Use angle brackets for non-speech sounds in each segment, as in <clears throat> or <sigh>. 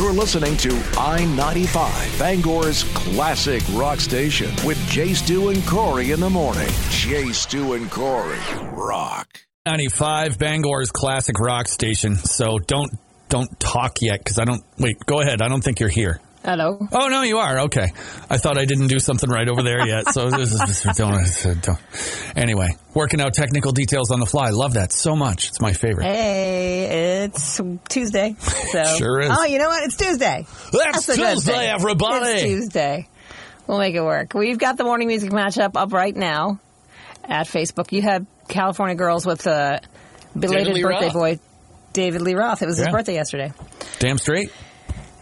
You're listening to I 95, Bangor's classic rock station with Jay Stu and Corey in the morning. Jay Stu and Corey rock. 95 Bangor's classic rock station. So don't don't talk yet because I don't. Wait, go ahead. I don't think you're here. Hello. Oh no, you are. Okay, I thought I didn't do something right over there yet. So this is, <laughs> don't, don't. Anyway, working out technical details on the fly. Love that so much. It's my favorite. Hey, it's Tuesday. So. <laughs> Sure is. Oh, you know what? It's Tuesday. That's a good Tuesday, everybody. It's Tuesday. We'll make it work. We've got the morning music matchup up right now at Facebook. You had California Girls with uh, belated birthday Roth. boy David Lee Roth. It was his birthday yesterday. Damn straight.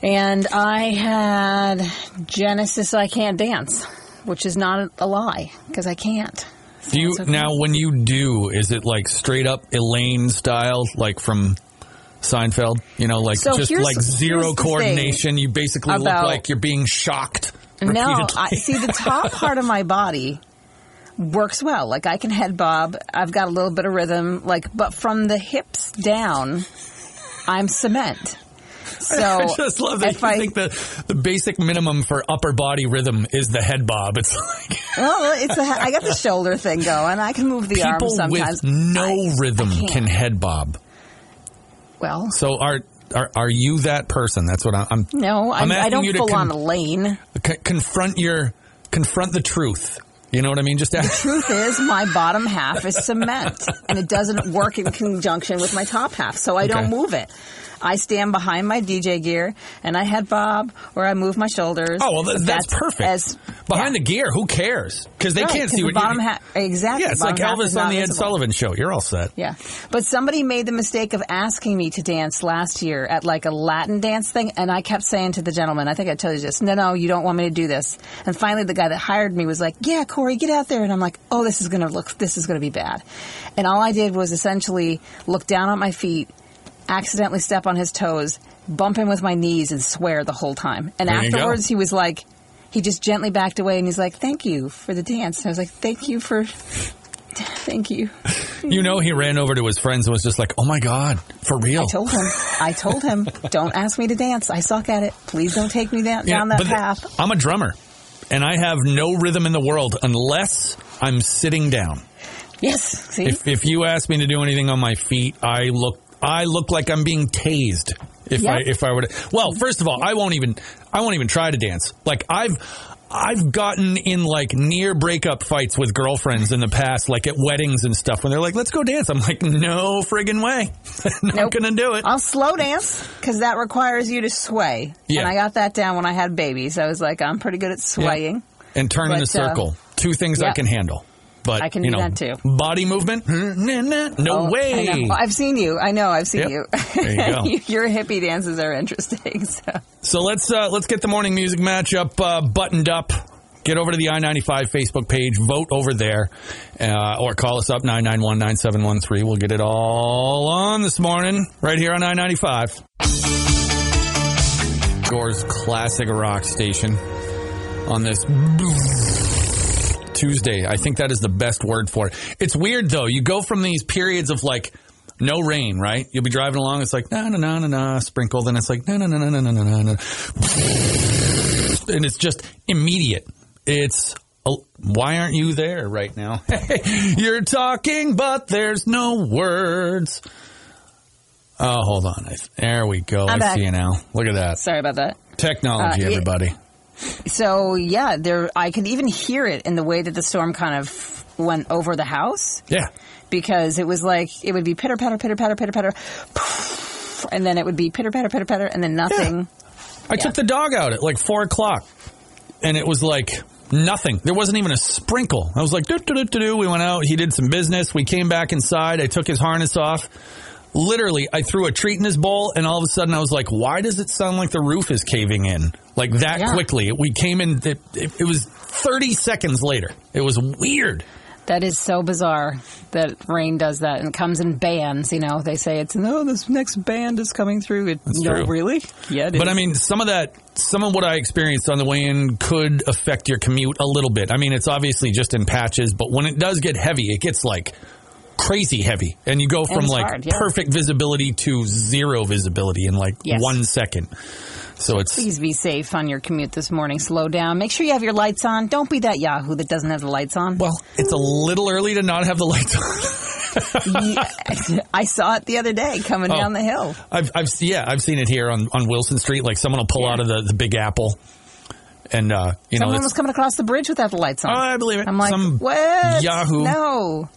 And I had Genesis I Can't Dance, which is not a lie because I can't. Do you okay. now when you do? Is it like straight up Elaine style, like from Seinfeld? You know, like So just like zero coordination. You basically look like you're being shocked. No. I see the <laughs> top part of my body works well. Like I can head bob. I've got a little bit of rhythm. Like, but from the hips down, I'm cement. <laughs> So I just love that if you I, think the the basic minimum for upper body rhythm is the head bob. It's like <laughs> well, it's a, I got the shoulder thing going. I can move the people arms sometimes. with no I- rhythm I can't. head bob. Well, So are are are you that person? That's what I, I'm. no, I'm I'm, I you to full con- on lane. c- confront your confront the truth. You know what I mean? Just ask. the Truth is, my bottom half is cement, and it doesn't work in conjunction with my top half, so I Okay. don't move it. I stand behind my DJ gear, and I head bob, or I move my shoulders. Oh well, th- that's, perfect. As Behind yeah. the gear, who cares? Because they Right, can't see the what bottom half. Exactly. Yeah, it's like bottom half is Elvis on the Ed. Sullivan Show. You're all set. Yeah. But somebody made the mistake of asking me to dance last year at like a Latin dance thing, and I kept saying to the gentleman, I think I told you this, no, no, you don't want me to do this. And finally the guy that hired me was like, yeah, Corey, get out there. And I'm like, oh, this is going to look, this is going to be bad. And all I did was essentially look down at my feet, accidentally step on his toes, bump him with my knees, and swear the whole time. And There afterwards he was like, he just gently backed away and he's like, thank you for the dance. And I was like, thank you for, thank you. <laughs> You know, he ran over to his friends and was just like, "Oh my god, for real." I told him. I told him, <laughs> don't ask me to dance. I suck at it. Please don't take me down, Yeah, down that path. I'm a drummer, and I have no rhythm in the world unless I'm sitting down. Yes. See? If if you ask me to do anything on my feet, I look I look like I'm being tased. If Yep. I if I were to well, first of all, I won't even I won't even try to dance. Like I've I've gotten in like near breakup fights with girlfriends in the past, like at weddings and stuff, when they're like, "Let's go dance." I'm like, "No friggin' way, <laughs> not Nope. gonna do it." I'll slow dance because that requires you to sway. Yeah. And I got that down when I had babies. I was like, I'm pretty good at swaying. and turn in a uh, circle. Two things I can handle. But I can you do know, that too. Body movement? Nah, no Oh, way. I've seen you. I know. I've seen Yep. you. There you go. <laughs> Your hippie dances are interesting. <laughs> So. So let's uh, let's get the morning music matchup uh, buttoned up. Get over to the I ninety five Facebook page, vote over there, uh, or call us up 991-9713. We'll get it all on this morning right here on I ninety five. Gore's classic rock station on this Tuesday. I think that is the best word for it. It's weird though. You go from these periods of like no rain, right? You'll be driving along. It's like na na na na na sprinkle. Then it's like na na na na na na na na, <laughs> and it's just immediate. It's why aren't you there right now? <laughs> You're talking, but there's no words. Oh, hold on. There we go. I'm I back. see you now. Look at that Sorry about that. technology, Uh, yeah. So yeah, there. I could even hear it in the way that the storm kind of went over the house. Yeah. because it was like it would be pitter patter pitter patter pitter patter, and then it would be pitter patter pitter patter, and then nothing. I took the dog out at like four o'clock, and it was like nothing. There wasn't even a sprinkle. I was like, do do do do. We went out. He did some business. We came back inside. I took his harness off. Literally, I threw a treat in his bowl, and all of a sudden, I was like, "Why does it sound like the roof is caving in like that Yeah. quickly?" We came in. It, it, it was thirty seconds later. It was weird. That is so bizarre that rain does that and comes in bands. You know, they say it's no, this next band is coming through. It, no, true. really? Yeah, it But is. I mean, some of that, some of what I experienced on the way in could affect your commute a little bit. I mean, it's obviously just in patches, but when it does get heavy, it gets like crazy heavy. And you go from like hard, yeah. perfect visibility to zero visibility in like Yes. one second. So it's Please be safe on your commute this morning. Slow down. Make sure you have your lights on. Don't be that Yahoo that doesn't have the lights on. well, it's a little early to not have the lights on. Yeah, <laughs> I saw it the other day coming Oh. down the hill. I've, I've yeah, I've seen it here on, on Wilson Street. Like someone will pull Yeah. out of the, the Big Apple, and uh, you know, Someone was coming across the bridge without the lights on. Oh, I believe it. I'm like, Some what? Yahoo. No.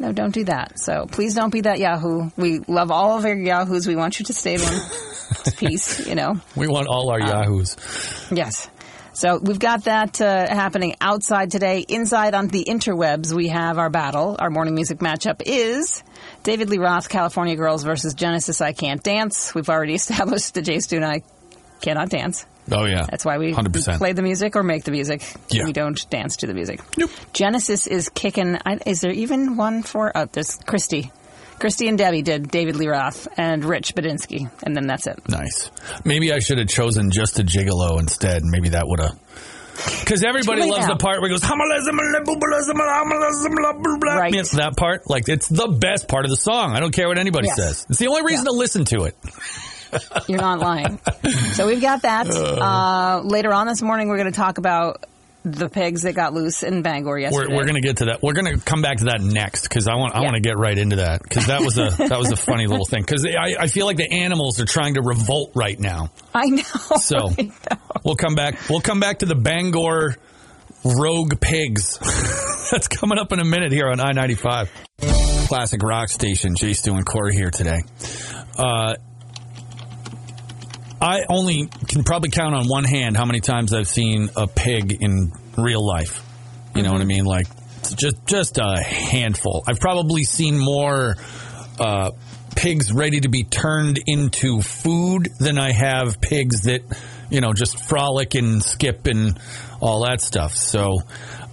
No, don't do that. So please don't be that Yahoo. We love all of our Yahoos. We want you to stay <laughs> in peace, you know. we want all our Yahoos. Yes. So we've got that uh, happening outside today. Inside on the interwebs, we have our battle. Our morning music matchup is David Lee Roth, California Girls versus Genesis, I Can't Dance. We've already <laughs> established that Jay Stu and I cannot dance. Oh yeah, That's why we, we 100%. play the music or make the music. Yeah. We don't dance to the music. Nope. Genesis is kicking. I, is there even one for? Oh, there's Christy. Christy and Debbie did David Lee Roth and Rich Badinsky, and then that's it. Nice. Maybe I should have chosen just a gigolo instead. Maybe that would have. Because everybody loves now. the part where he goes, "Homalism, blah, blah, blah, blah." Right. It's that part. Like, it's the best part of the song. I don't care what anybody Yes. says. It's the only reason to listen to it. You're not lying. so we've got that. Uh, later on this morning, we're going to talk about the pigs that got loose in Bangor yesterday. We're, we're going to get to that. We're going to come back to that next because I want I Yeah. want to get right into that because that was a that was a funny little thing because I, I feel like the animals are trying to revolt right now. I know. So <laughs> I know. we'll come back. We'll come back to the Bangor rogue pigs. <laughs> That's coming up in a minute here on I ninety five. Classic rock station. Jay Stu and Corey here today. Uh, I only can probably count on one hand how many times I've seen a pig in real life. You know what I mean? Like just just a handful. I've probably seen more uh, pigs ready to be turned into food than I have pigs that you know just frolic and skip and all that stuff. So.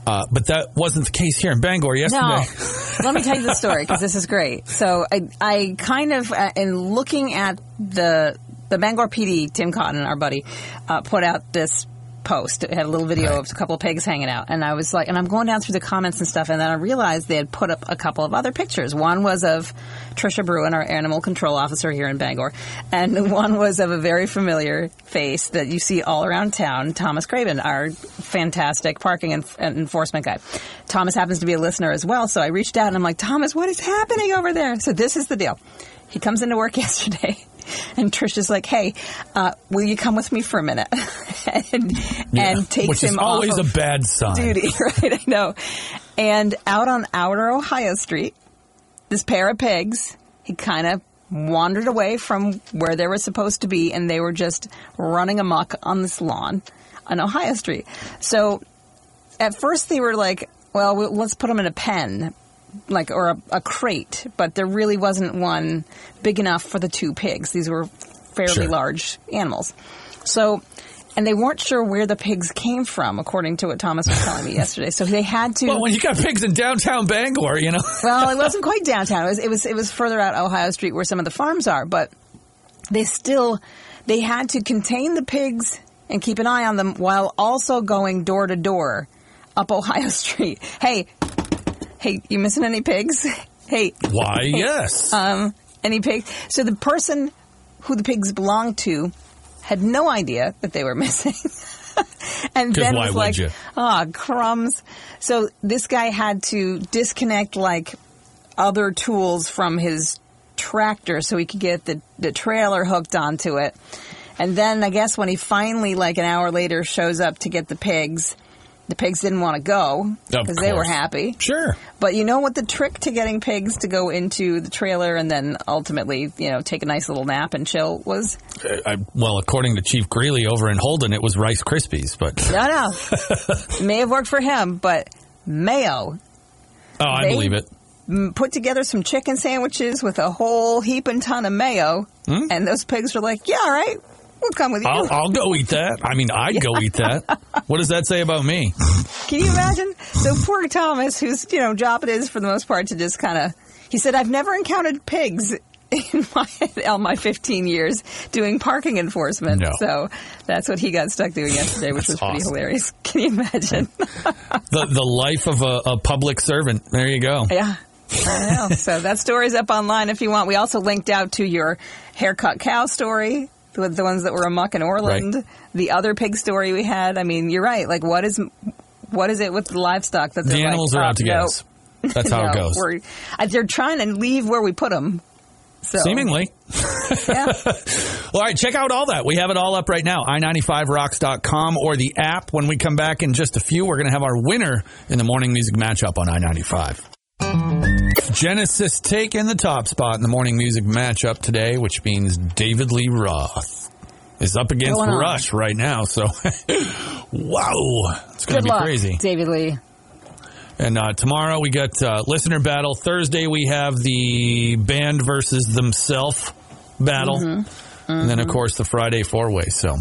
Uh, but that wasn't the case here in Bangor yesterday. No. Let me tell you the story because this is great. So I, I kind of, uh, in looking at the the Bangor PD, Tim Cotton, our buddy, uh, put out this post. It had a little video Right. of a couple of pigs hanging out, and I was like, and I'm going down through the comments and stuff, and then I realized they had put up a couple of other pictures. One was of Trisha Bruin, our animal control officer here in Bangor, and <laughs> one was of a very familiar face that you see all around town, Thomas Craven, our fantastic parking en- enforcement guy. Thomas happens to be a listener as well, so I reached out and I'm like, Thomas, what is happening over there? So this is the deal. He comes into work <laughs> yesterday, <laughs> and Trisha's like, "Hey, uh, will you come with me for a minute?" <laughs> and Yeah, and takes which him is always off a bad sign. duty, <laughs> right? I know. And out on Outer Ohio Street, this pair of pigs, he kind of wandered away from where they were supposed to be, and they were just running amok on this lawn on Ohio Street. So at first they were like, well, we- let's put them in a pen, like, or a, a crate, but there really wasn't one big enough for the two pigs. These were fairly Sure. large animals. So, and they weren't sure where the pigs came from, according to what Thomas was telling me <laughs> yesterday. So they had to. Well, when you got pigs in downtown Bangor, you know. <laughs> Well, it wasn't quite downtown. It was it was it was further out Ohio Street where some of the farms are, but they still they had to contain the pigs and keep an eye on them while also going door to door up Ohio <laughs> Street. Hey, hey, you missing any pigs? <laughs> Hey, Why, <laughs> yes. um, any pigs? So the person who the pigs belonged to had no idea that they were <laughs> missing. and then was like, ah, crumbs. So this guy had to disconnect like other tools from his tractor so he could get the, the trailer hooked onto it. And then I guess when he finally, like an hour later, shows up to get the pigs, the pigs didn't want to go because they were happy. sure. But you know what the trick to getting pigs to go into the trailer and then ultimately, you know, take a nice little nap and chill was? Uh, I, well, according to Chief Greeley over in Holden, it was Rice Krispies, but <laughs> No, no. <laughs> May have worked for him, but mayo. oh, I They- believe it. Mm, Put together some chicken sandwiches with a whole heap and ton of mayo, Hmm? and those pigs were like, "Yeah, all right, we'll come with you." I'll, I'll go eat that. I mean, I'd go eat that. <laughs> What does that say about me? Can you imagine? So poor Thomas, whose you know job it is for the most part to just kind of, he said, "I've never encountered pigs." In <laughs> my all my 15 years doing parking enforcement, No. so that's what he got stuck doing yesterday, which was pretty awesome. hilarious. <laughs> Can you imagine? The the life of a, a public servant. There you go. yeah, I know. So that story's up online if you want. We also linked out to your haircut cow story the, the ones that were amuck in Orland, Right. the other pig story we had. I mean, you're right. Like, what is what is it with the livestock that The animals like, are "Oh, out to get us. That's how <laughs> no, it goes. uh, they're trying to leave where we put them. So, Seemingly. <laughs> <laughs> yeah. All right, check out all that. We have it all up right now. i95rocks.com or the app. When we come back in just a few, we're going to have our winner in the morning music matchup on I95. Genesis taking the top spot in the morning music matchup today, which means David Lee Roth is up against Going on. Rush right now. So, <laughs> wow, it's going to be luck, crazy. David Lee. And uh, tomorrow we got uh, listener battle. Thursday we have the band versus themselves battle, Mm-hmm. and then of course the Friday four way. So,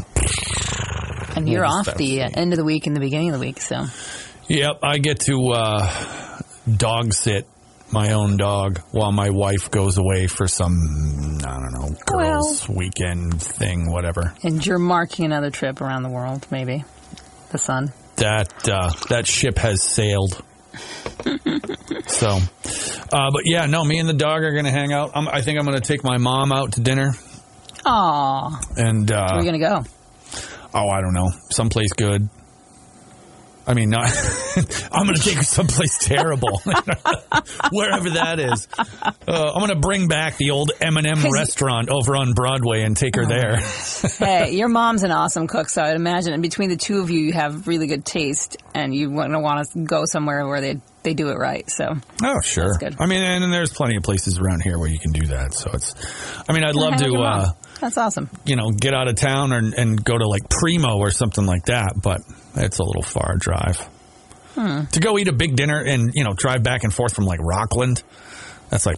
And you're off the uh, end of the week and the beginning of the week. So, yep, I get to uh, dog sit my own dog while my wife goes away for some I don't know girls' weekend thing, whatever. and you're marking another trip around the world, maybe the sun. That uh, that ship has sailed. <laughs> so, uh, but yeah, no, me and the dog are going to hang out. I'm, I think I'm going to take my mom out to dinner. Aw, And uh, where are you gonna go? oh, I don't know, someplace good. I mean, not. <laughs> I'm going to take her someplace terrible, <laughs> wherever that is. Uh, I'm going to bring back the old M&M restaurant over on Broadway and take her there. <laughs> hey, your mom's an awesome cook, so I'd imagine and between the two of you, you have really good taste, and you want to want to go somewhere where they they do it right. So, Oh, sure. That's good. I mean, and, and there's plenty of places around here where you can do that. So it's. I mean, I'd love to. Uh, that's awesome. you know, get out of town and, and go to like Primo or something like that, but it's a little far drive. Hmm. To go eat a big dinner and, you know, drive back and forth from like Rockland, that's like,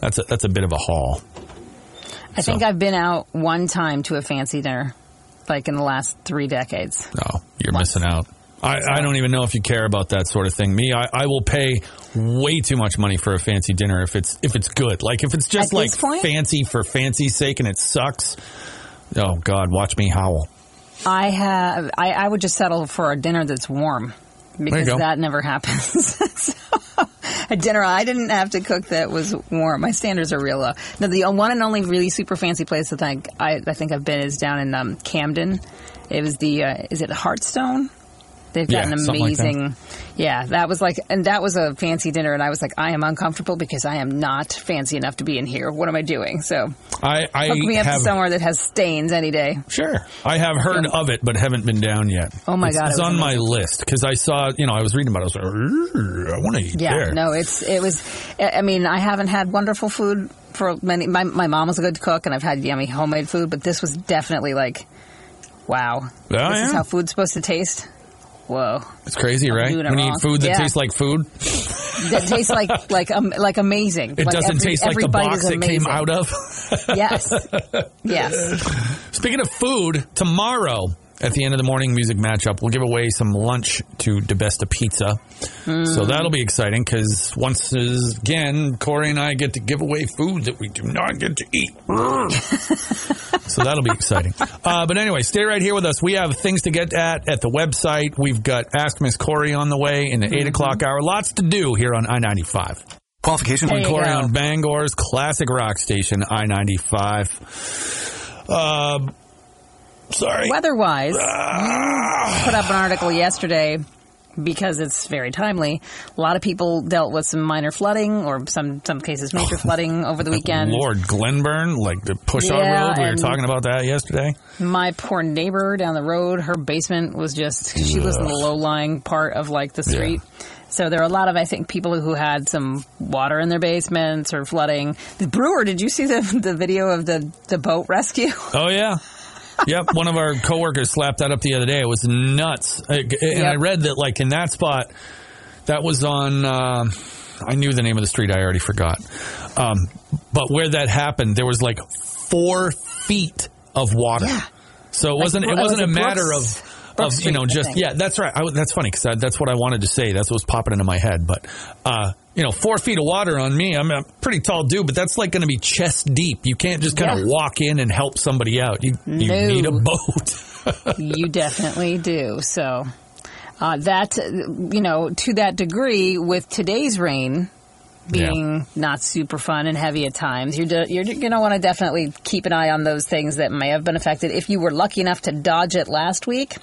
that's a, that's a bit of a haul. I think I've been out one time to a fancy dinner, like in the last three decades. No, you're missing out. I, I don't even know if you care about that sort of thing. Me, I, I will pay way too much money for a fancy dinner if it's if it's good. Like if it's just At like fancy for fancy's sake and it sucks. Oh God, watch me howl. I have. I, I would just settle for a dinner that's warm because that never <laughs> happens. so, <laughs> a dinner I didn't have to cook that was warm. My standards are real low. Now, the one and only really super fancy place that I I, I think I've been is down in um, Camden. It was the uh, is it Hearthstone? They've got Yeah, an something like that. amazing, yeah. That was like, and that was a fancy dinner, and I was like, I am uncomfortable because I am not fancy enough to be in here. What am I doing? So I, I hook me up have to somewhere that has stains any day. Sure. I have heard of it, but haven't been down yet. Oh my it's, God, It's it on my list because I saw, you know, I was reading about it. I was like, I want to eat there. Yeah, there. no, it's it was. I I mean, I haven't had wonderful food for many. My my mom was a good cook, and I've had yummy homemade food, but this was definitely like, wow, Oh, this yeah? is how food's supposed to taste. Whoa, It's crazy, right? doing it When you wrong. eat food that Yeah. tastes like food, that tastes like like um, like amazing. it like doesn't every, taste like the box it came out of. Yes, yes. Speaking of food, tomorrow at the end of the morning music matchup, we'll give away some lunch to DeBesta Pizza. Mm. So that'll be exciting because once again, Corey and I get to give away food that we do not get to eat. <laughs> so that'll be exciting. Uh, but anyway, stay right here with us. We have things to get at at the website. We've got Ask Miss Corey on the way in the Mm-hmm. 8 o'clock hour. Lots to do here on I 95. Qualification There Corey go. on Bangor's classic rock station, I 95. Uh, sorry. Weather-wise, Ah. put up an article yesterday because it's very timely. A lot of people dealt with some minor flooding, or some some cases major flooding over the weekend. Lord Glenburn, like the Pushaw Yeah, road. We were talking about that yesterday. My poor neighbor down the road, her basement was just, she lives in the low lying part of like the street. So there are a lot of, I think, people who had some water in their basements or flooding. The brewer, did you see the, the video of the, the boat rescue? Oh yeah. Yep, one of our coworkers slapped that up the other day. It was nuts. And I read that, like in that spot, that was on. Uh, I knew the name of the street. I already forgot. Um, but where that happened, there was like four feet of water. Yeah. So it wasn't. It wasn't was a matter Brooks- of. Of you know, just yeah, that's right. I, that's funny because that's what I wanted to say. That's what was popping into my head. But uh, you know, four feet of water on me. I'm a pretty tall dude, but that's like going to be chest deep. You can't just kind of Yeah. walk in and help somebody out. You you need a boat. <laughs> you definitely do. So uh, that, you know, to that degree, with today's rain, being not super fun and heavy at times. You're de- you're going to want to definitely keep an eye on those things that may have been affected. If you were lucky enough to dodge it last week,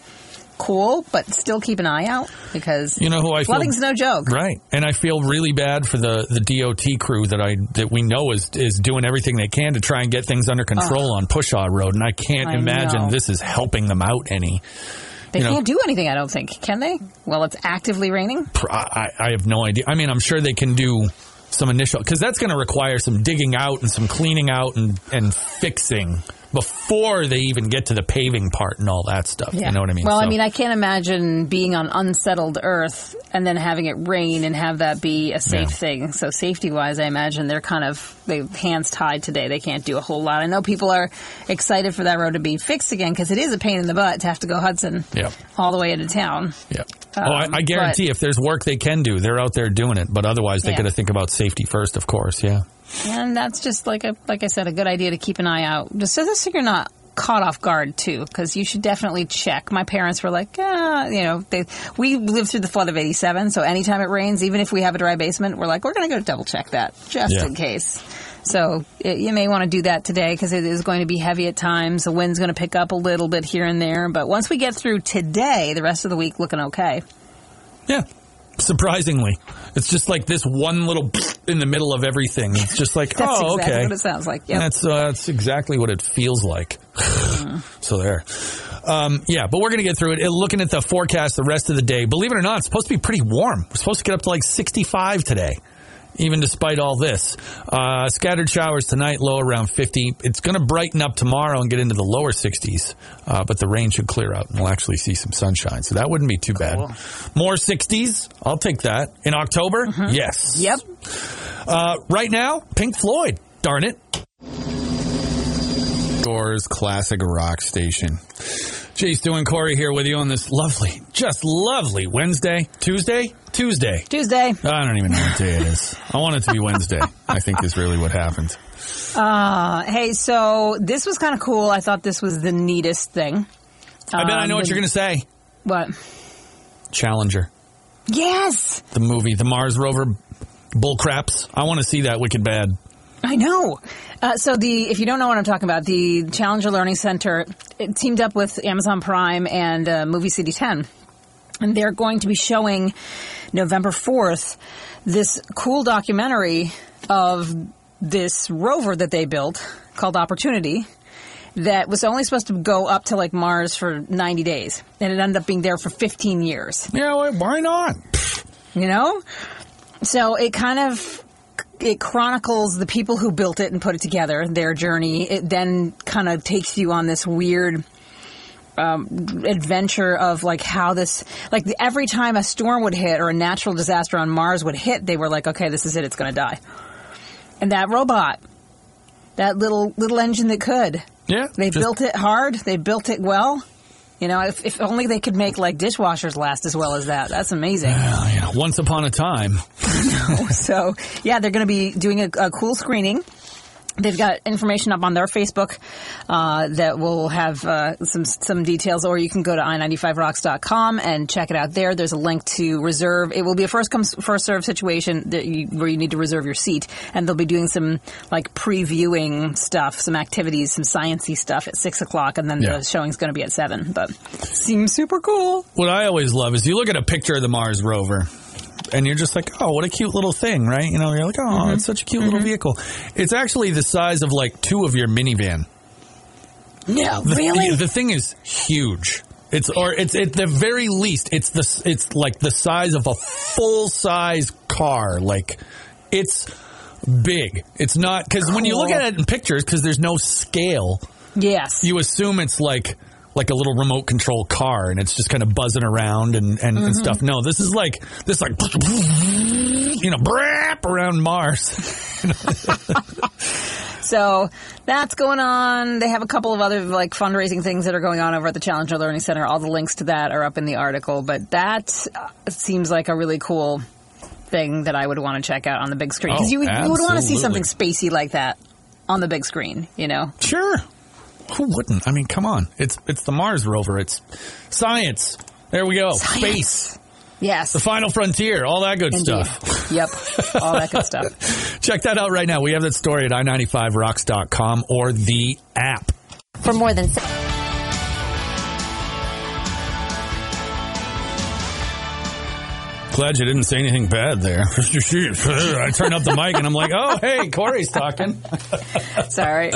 cool, but still keep an eye out because You know who I feel flooding's no joke. Right, and I feel really bad for the, the DOT crew that I that we know is is doing everything they can to try and get things under control on Pushaw Road, and I can't I imagine know. this is helping them out any. They you know- can't do anything, I don't think, can they? Well, it's actively raining. I, I have no idea. I mean, I'm sure they can do some initial because that's going to require some digging out and some cleaning out and and fixing before they even get to the paving part and all that stuff. You know what I mean? Well, I mean, I can't imagine being on unsettled earth and then having it rain and have that be a safe Yeah. thing. So safety wise, I imagine they're kind of they hands tied today. They can't do a whole lot. I know people are excited for that road to be fixed again because it is a pain in the butt to have to go Hudson Yeah. all the way into town. Yeah. oh, I, Um, I guarantee but- if there's work they can do, they're out there doing it. But otherwise, they Yeah. got to think about safety first, of course. Yeah. And that's just like a like I said, a good idea to keep an eye out, just so this you're not caught off guard too, because you should definitely check. My parents were like, ah, you know, they we lived through the flood of '87, so anytime it rains, even if we have a dry basement, we're like, we're going to go double check that just Yeah. in case. So it, you may want to do that today because it is going to be heavy at times. The wind's going to pick up a little bit here and there, but once we get through today, the rest of the week looking okay. Yeah. Surprisingly, it's just like this one little <laughs> in the middle of everything. It's just like, <laughs> That's oh, exactly okay. what it sounds like. Yep. That's uh, that's exactly what it feels like. <sighs> So there, um, yeah. But we're gonna get through it. Uh, Looking at the forecast, the rest of the day. Believe it or not, it's supposed to be pretty warm. We're supposed to get up to like 65 today. Even despite all this, uh, scattered showers tonight, low around 50. It's going to brighten up tomorrow and get into the lower 60s, uh, but the rain should clear out and we'll actually see some sunshine. So that wouldn't be too bad. More 60s, I'll take that. In October, yes. Mm-hmm. Yep. Uh, right now, Pink Floyd. Darn it. Doors Classic Rock Station. Jay Stu and Corey here with you on this lovely, just lovely Wednesday, Tuesday, Tuesday. Tuesday. I don't even know what day it is. I want it to be Wednesday. I think is really what happened. Uh, hey, so this was kind of cool. I thought this was the neatest thing. I bet I Um, know what the- you're going to say. What? Challenger, Yes, the movie, the Mars rover bullcraps. I want to see that wicked bad. I know. Uh, so the if you don't know what I'm talking about, the Challenger Learning Center it teamed up with Amazon Prime and uh, Movie City 10, and they're going to be showing November 4th this cool documentary of this rover that they built called Opportunity. That was only supposed to go up to like Mars for 90 days, and it ended up being there for 15 years. Yeah, why not? you know so it kind of it chronicles the people who built it and put it together their journey. It then kind of takes you on this weird um, adventure of like how this like every time a storm would hit or a natural disaster on mars would hit they were like okay this is it it's going to die. And that robot that little little engine that could Yeah, they built it hard they built it well you know if, if only they could make like dishwashers last as well as that that's amazing Well, know, once upon a time. <laughs> so yeah, they're going to be doing a, a cool screening. They've got information up on their Facebook uh, that will have uh, some some details, or you can go to i95rocks.com and check it out there. There's a link to reserve. It will be a first come first serve situation that you, where you need to reserve your seat, and they'll be doing some like previewing stuff, some activities, some sciency stuff at six o'clock, and then Yeah. the showing's going to be at seven. But seems super cool. What I always love is you look at a picture of the Mars rover and you're just like, oh, what a cute little thing, right? You know, you're like, oh, Mm-hmm. it's such a cute little vehicle. It's actually the size of like two of your minivan. No, The, really? The thing is huge. It's or it's at the very least it's the it's like the size of a full size car. Like it's big. It's not because when you look at it in pictures, because there's no scale, yes. you assume it's like like a little remote control car and it's just kind of buzzing around and, and, Mm-hmm. and stuff. No, this is like this like you know brap around Mars. <laughs> So that's going on. They have a couple of other like fundraising things that are going on over at the Challenger Learning Center. All the links to that are up in the article. But that uh, seems like a really cool thing that I would want to check out on the big screen because Oh, you, you would want to see something spacey like that on the big screen. You know, Sure. Who wouldn't? I mean, come on. It's it's the Mars rover. It's science. There we go. Science. Space. Yes. The Final Frontier, all that good Indeed. stuff. <laughs> Yep. All that good stuff. <laughs> Check that out right now. We have that story at i95rocks.com or the app. For more than Glad you didn't say anything bad there. <laughs> I turn up the mic and I'm like, oh, hey, Corey's talking. Sorry.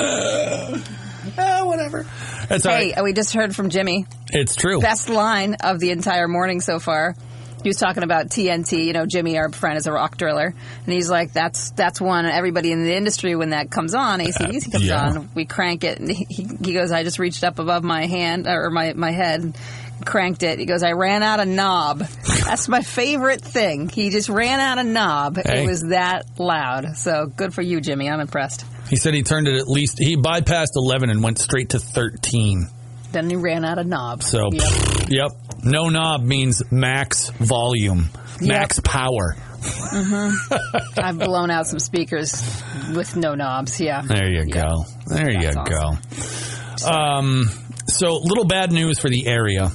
Ah, <laughs> whatever. That's Hey, right. we just heard from Jimmy. It's true. Best line of the entire morning so far. He was talking about TNT. You know, Jimmy, our friend, is a rock driller, and he's like, "That's that's one." Everybody in the industry, when that comes on, ACDC comes yeah. on, we crank it. And he, he goes, "I just reached up above my hand or my my head." Cranked it. He goes, I ran out of knob. That's my favorite thing. He just ran out of knob. Hey. It was that loud. So good for you, Jimmy. I'm impressed. He said he turned it at least, he bypassed 11 and went straight to 13. Then he ran out of knob. So, Yep. yep. No knob means max volume, max power. I've blown out some speakers with no knobs. Yeah. There you Yeah. go. There you That's go. Um, so, little bad news for the area.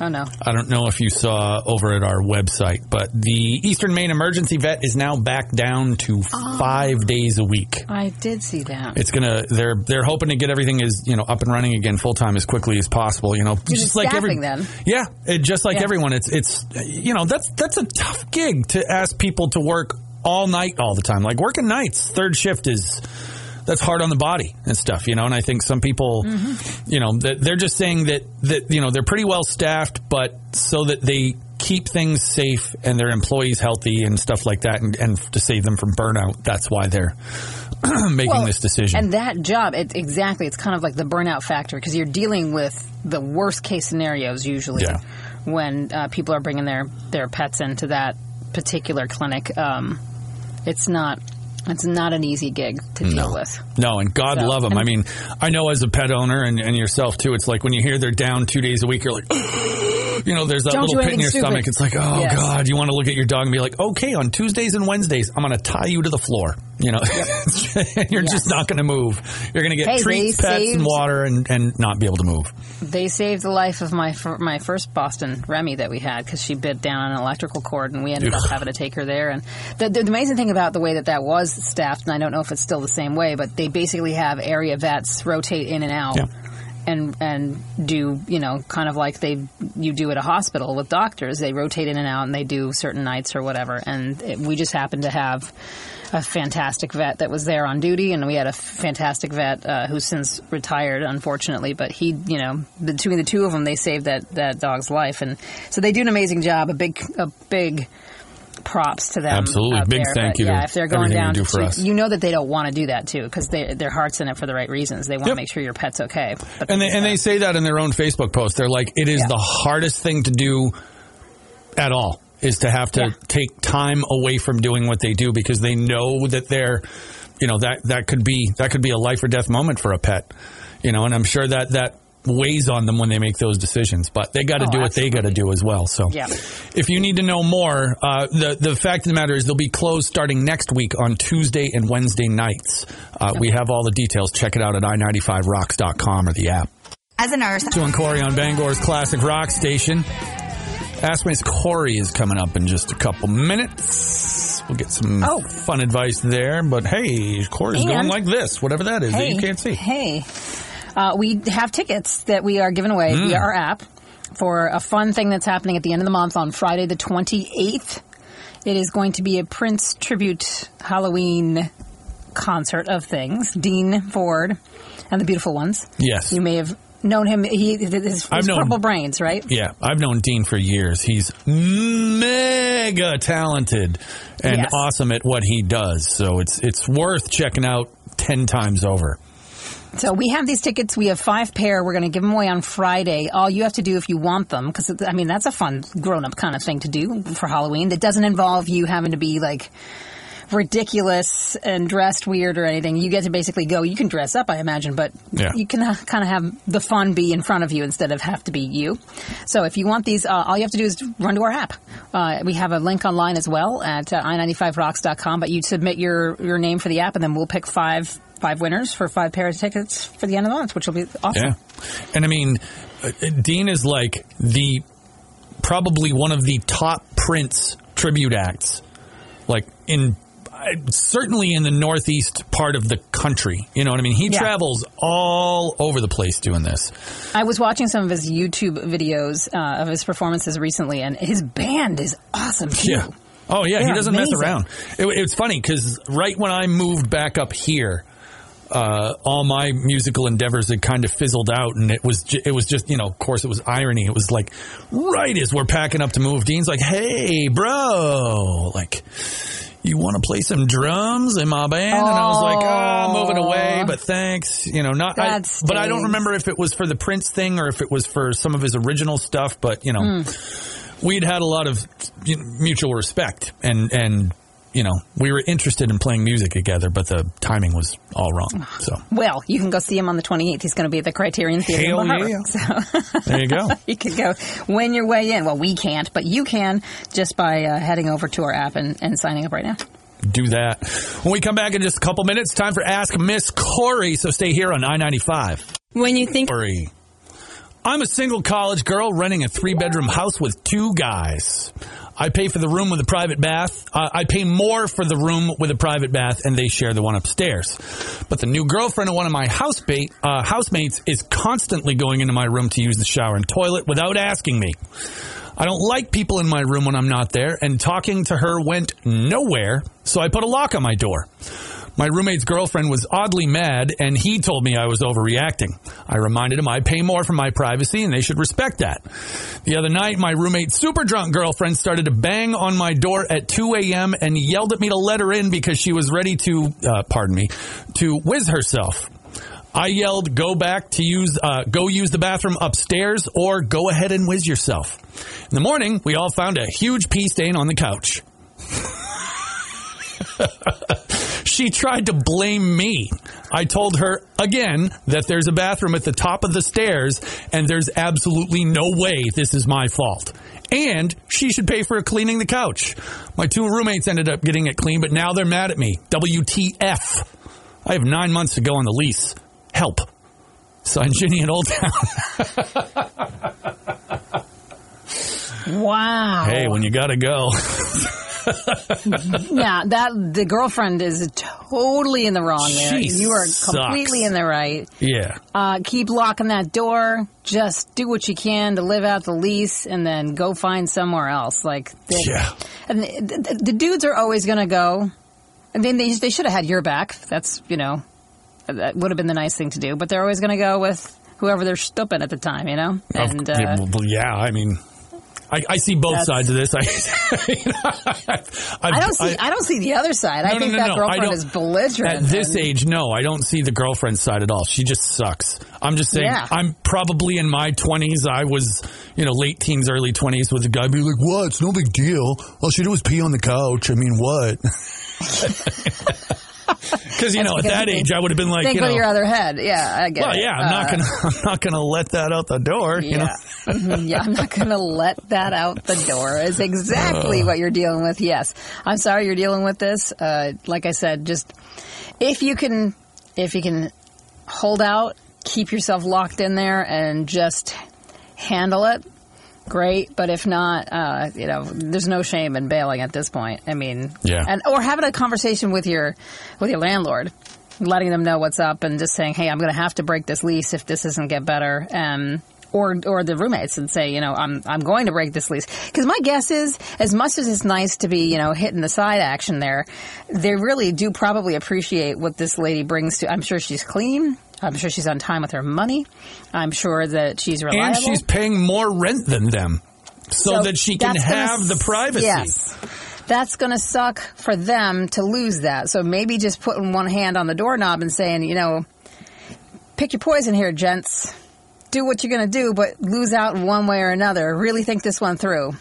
Oh no. I don't know if you saw over at our website, but the Eastern Maine Emergency Vet is now back down to Oh. five days a week. I did see that. It's gonna. They're they're hoping to get everything is you know up and running again full time as quickly as possible. You know, it's staffing then. Yeah, it, just like Yeah. everyone. It's it's you know that's that's a tough gig to ask people to work all night all the time. Like working nights, third shift is that's hard on the body and stuff. You know, and I think some people, Mm-hmm. you know, they're just saying that that you know they're pretty well staffed, but so that they keep things safe and their employees healthy and stuff like that, and, and to save them from burnout. That's why they're <clears throat> making Well, this decision. And that job, it, exactly, it's kind of like the burnout factor because you're dealing with the worst case scenarios usually Yeah. when uh, people are bringing their, their pets into that particular clinic. Um, it's not it's not an easy gig to deal with. No, and God So- love them. I mean, I know as a pet owner and, and yourself too, it's like when you hear they're down two days a week, you're like, <gasps> you know, there's that Don't little pit in your stupid. stomach. It's like, oh Yes. God, you want to look at your dog and be like, okay, on Tuesdays and Wednesdays, I'm going to tie you to the floor. You know, <laughs> you're Yes. just not going to move. You're going to get Hey, treats, pets, and water, and, and not be able to move. They saved the life of my my first Boston Remy that we had because she bit down on an electrical cord and we ended up having to take her there. And the, the amazing thing about the way that that was staffed, and I don't know if it's still the same way, but they basically have area vets rotate in and out. Yeah. And and do you know kind of like they you do at a hospital with doctors they rotate in and out and they do certain nights or whatever and it, we just happened to have a fantastic vet that was there on duty, and we had a fantastic vet uh, who's since retired, unfortunately. But he, you know, between the two of them, they saved that that dog's life, and so they do an amazing job. A big, a big props to them. Absolutely. Big there. thank But you to Yeah, if they're going down do to, you know that they don't want to do that too because their heart's in it for the right reasons. They want Yep. to make sure your pet's okay. And they, and they say that in their own Facebook post. They're like, it is Yeah. the hardest thing to do at all is to have to Yeah. take time away from doing what they do because they know that they're, you know, that, that could be, that could be a life or death moment for a pet, you know, and I'm sure that that weighs on them when they make those decisions, but they got to Oh, do what they got to do as well. So Yeah. if you need to know more, uh, the, the fact of the matter is they'll be closed starting next week on Tuesday and Wednesday nights. Uh, We have all the details. Check it out at i95rocks.com or the app. As a nurse, and Corey on Bangor's Classic Rock Station. Ask Miss Corey is coming up in just a couple minutes. We'll get some Oh. fun advice there. But hey, Corey's And- going like this, whatever that is that hey, you can't see. Hey, uh, we have tickets that we are giving away Hmm. via our app for a fun thing that's happening at the end of the month on Friday the 28th. It is going to be a Prince tribute Halloween concert of things. Dean Ford and the Beautiful Ones. Yes. You may have known him. He his, his known- Purple Brains, right? Yeah, I've known Dean for years. He's mega talented and Yes. awesome at what he does. So it's it's worth checking out ten times over. So we have these tickets. We have five pair. We're going to give them away on Friday. All you have to do if you want them, because I mean that's a fun grown-up kind of thing to do for Halloween. That doesn't involve you having to be like ridiculous and dressed weird or anything. You get to basically go. You can dress up, I imagine, but Yeah. you can uh, kind of have the fun be in front of you instead of have to be you. So if you want these, uh, all you have to do is run to our app. Uh, we have a link online as well at uh, i95rocks.com. But you submit your your name for the app, and then we'll pick five five winners for five pairs of tickets for the end of the month, which will be awesome. Yeah. And I mean, uh, Dean is like the probably one of the top Prince tribute acts, like in certainly in the northeast part of the country. You know what I mean? He Yeah. travels all over the place doing this. I was watching some of his YouTube videos uh, of his performances recently, and his band is awesome too. Yeah. Oh yeah, he They're doesn't mess around. It, it's funny because right when I moved back up here, uh, all my musical endeavors had kind of fizzled out, and it was ju- it was just you know, of course, it was irony. It was like right as we're packing up to move, Dean's like, "Hey, bro, like." You want to play some drums in my band? and I was like, oh, I'm moving away, but thanks. You know, not. I, but I don't remember if it was for the Prince thing or if it was for some of his original stuff. But you know, we'd had a lot of you know, mutual respect and and you know we were interested in playing music together but the timing was all wrong so Well, you can go see him on the 28th. He's going to be at the Criterion Theater Hell in Bar Harbor. yeah. So <laughs> there you go <laughs> you can go win your way in. Well, we can't, but you can just by uh, heading over to our app and, and signing up right now. do that when we come back in just a couple minutes time for ask miss corey so stay here on i-95 When you think Corey. I'm a single college girl renting a three bedroom house with two guys. I pay for the room with a private bath. Uh, I pay more for the room with a private bath, and they share the one upstairs. But the new girlfriend of one of my housemate, uh, housemates is constantly going into my room to use the shower and toilet without asking me. I don't like people in my room when I'm not there, and talking to her went nowhere, so I put a lock on my door. My roommate's girlfriend was oddly mad, and he told me I was overreacting. I reminded him I pay more for my privacy, and they should respect that. The other night, my roommate's super drunk girlfriend started to bang on my door at 2 a.m. and yelled at me to let her in because she was ready to, uh, pardon me, to whiz herself. I yelled, "Go back to use, uh, go use the bathroom upstairs, or go ahead and whiz yourself." In the morning, we all found a huge pee stain on the couch. <laughs> she tried to blame me. I told her again that there's a bathroom at the top of the stairs, and there's absolutely no way this is my fault. And she should pay for cleaning the couch. My two roommates ended up getting it clean, but now they're mad at me. WTF. I have nine months to go on the lease. Help. Signed Ginny in Old Town. <laughs> wow, hey, when you gotta go. <laughs> <laughs> yeah, that the girlfriend is totally in the wrong there. She you are sucks. completely in the right. yeah. Uh, keep locking that door. Just do what you can to live out the lease, and then go find somewhere else. Like, the, Yeah. and the, the, the dudes are always going to go. I mean, they they should have had your back. That's you know, that would have been the nice thing to do. But they're always going to go with whoever they're stooping at the time. You know, and uh, yeah, I mean, I, I see both That's- sides of this. <laughs> I, you know, I've- I don't see. I- I, don't see the other side. I No, no, think no, that no, I girlfriend is belligerent. At this and- age, no, I don't see the girlfriend side at all. She just sucks. I'm just saying, Yeah. I'm probably in my 20s. I was, you know, late teens, early 20s with a guy be like, what? It's no big deal. All she did was pee on the couch. I mean, what? <laughs> <laughs> Because, you know, at that age, I would have been like, think you with your other head. Yeah, I get well, it. yeah, I'm not Uh, going <laughs> to, I'm not to let that out the door, you know? Yeah. Mhm. yeah, I'm not going to let that out the door. Is exactly what you're dealing with. Yes, I'm sorry you're dealing with this. Uh, like I said, just if you can, if you can hold out, keep yourself locked in there, and just handle it. Great, but if not, uh, you know, there's no shame in bailing at this point. I mean, Yeah. and or having a conversation with your with your landlord, letting them know what's up, and just saying, "Hey, I'm going to have to break this lease if this doesn't get better." Um, or or the roommates and say, you know, I'm I'm going to break this lease because my guess is, as much as it's nice to be, you know, hitting the side action there, they really do probably appreciate what this lady brings to. I'm sure she's clean. I'm sure she's on time with her money. I'm sure that she's reliable. And she's paying more rent than them so, that she can have the privacy. Yes. That's going to suck for them to lose that. So maybe just putting one hand on the doorknob and saying, you know, pick your poison here, gents. Do what you're going to do, but lose out in one way or another. Really think this one through.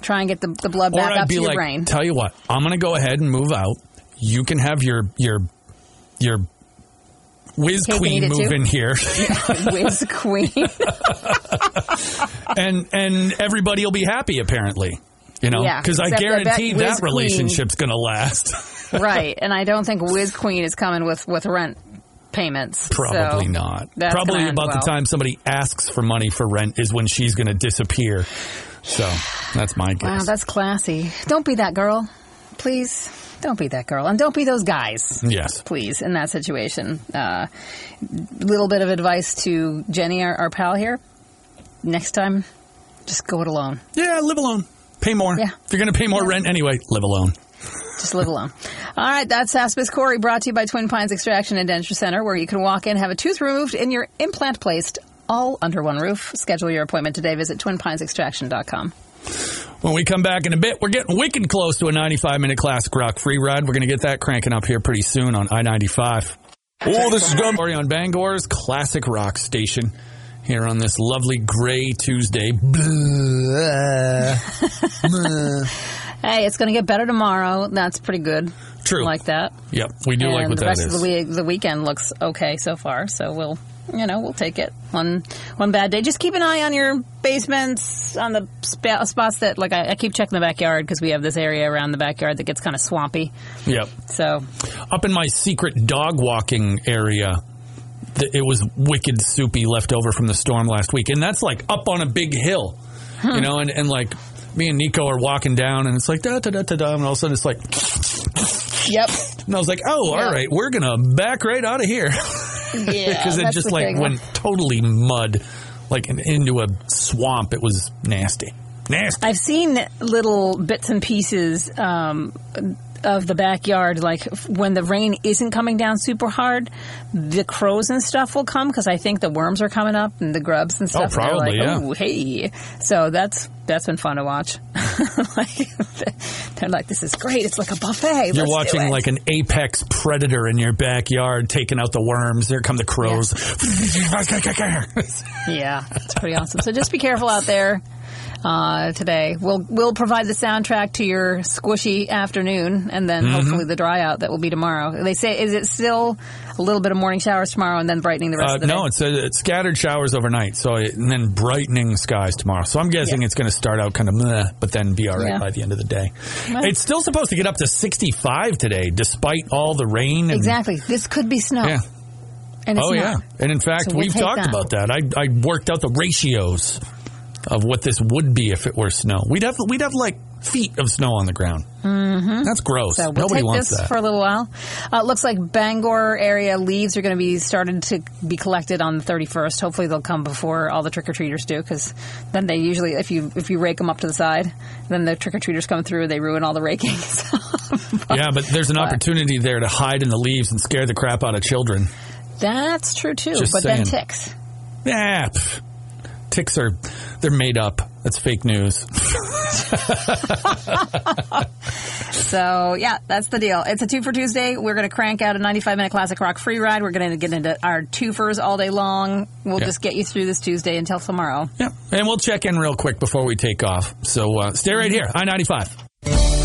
Try and get the, the blood back up to your like, brain. tell you what, I'm going to go ahead and move out. You can have your your your <laughs> whiz queen move too? in here, Whiz queen. and and everybody will be happy. Apparently, you know, because I except I guarantee Whiz that Queen- relationship's going to last. <laughs> right. And I don't think Whiz queen is coming with, with rent payments. Probably So not. Probably about the time somebody asks for money for rent is when she's going to disappear. So that's my guess. Wow, that's classy. Don't be that girl, please. Don't be that girl, and don't be those guys. yes. please, in that situation. A uh, little bit of advice to Jenny, our, our, pal here. Next time, just go it alone. Yeah, live alone. Pay more. Yeah. If you're going to pay more yeah. rent anyway, live alone. Just live alone. <laughs> All right, that's Ask Miss Corey, brought to you by Twin Pines Extraction and Denture Center, where you can walk in, have a tooth removed, and your implant placed all under one roof. Schedule your appointment today. Visit twinpinesextraction.com. When we come back in a bit, we're getting wicked close to a 95 minute classic rock free ride. We're going to get that cranking up here pretty soon on I 95. Oh, this is Gun on Bangor's classic rock station here on this lovely gray Tuesday. <laughs> hey, it's going to get better tomorrow. That's pretty good. True. Like that. Yep, we do and like what the that rest is. Of the, week, the weekend looks okay so far, so we'll you know, we'll take it. One one bad day. Just keep an eye on your basements, on the sp- spots that, like, I, I, keep checking the backyard because we have this area around the backyard that gets kind of swampy. Yep. So, up in my secret dog walking area, it was wicked soupy left over from the storm last week, and that's like up on a big hill, hmm. you know, and and like me and Nico are walking down, and it's like da da da da da, and all of a sudden it's like. Yep. And I was like, oh, yep. all right, we're going to back right out of here. <laughs> Yeah. <laughs> Because it just like went totally mud, like into a swamp. It was nasty. Nasty. I've seen little bits and pieces um, of the backyard, like when the rain isn't coming down super hard, the crows and stuff will come because I think the worms are coming up and the grubs and oh, stuff. Oh, probably, like, yeah. Oh, hey. So that's that's been fun to watch. <laughs> like, they're like, this is great. It's like a buffet. You're Let's watching like an apex predator in your backyard taking out the worms. There come the crows. Yeah, <laughs> yeah it's pretty awesome. So just be careful out there uh, today. We'll we'll provide the soundtrack to your squishy afternoon, and then mm-hmm. hopefully the dry out that will be tomorrow. They say, is it still a little bit of morning showers tomorrow, and then brightening the rest uh, of the no, day? No, it's, it's scattered showers overnight, so it, and then brightening skies tomorrow. So I'm guessing yeah. it's going to start out kind of meh, but then be all right yeah. by the end of the day. It's still supposed to get up to 65 today, despite all the rain. And, exactly. This could be snow. Yeah. oh not. yeah, and in fact, so we'll we've talked that. about that. I, I worked out the ratios of what this would be if it were snow. We'd have we'd have like feet of snow on the ground. Mm-hmm. That's gross. So we'll Nobody take wants this that for a little while. Uh, it looks like Bangor area leaves are going to be started to be collected on the 31st. Hopefully they'll come before all the trick or treaters do, because then they usually, if you if you rake them up to the side, then the trick or treaters come through, they ruin all the raking. <laughs> but, yeah, but there's an but, opportunity there to hide in the leaves and scare the crap out of children. That's true too. Just but saying. then ticks. Yeah. Ticks are they're made up. That's fake news. <laughs> so yeah, that's the deal. It's a two for Tuesday. We're going to crank out a 95 minute classic rock free ride. We're going to get into our twofers all day long. We'll yeah. just get you through this Tuesday until tomorrow. Yeah, and we'll check in real quick before we take off. So uh, stay right here. I 95.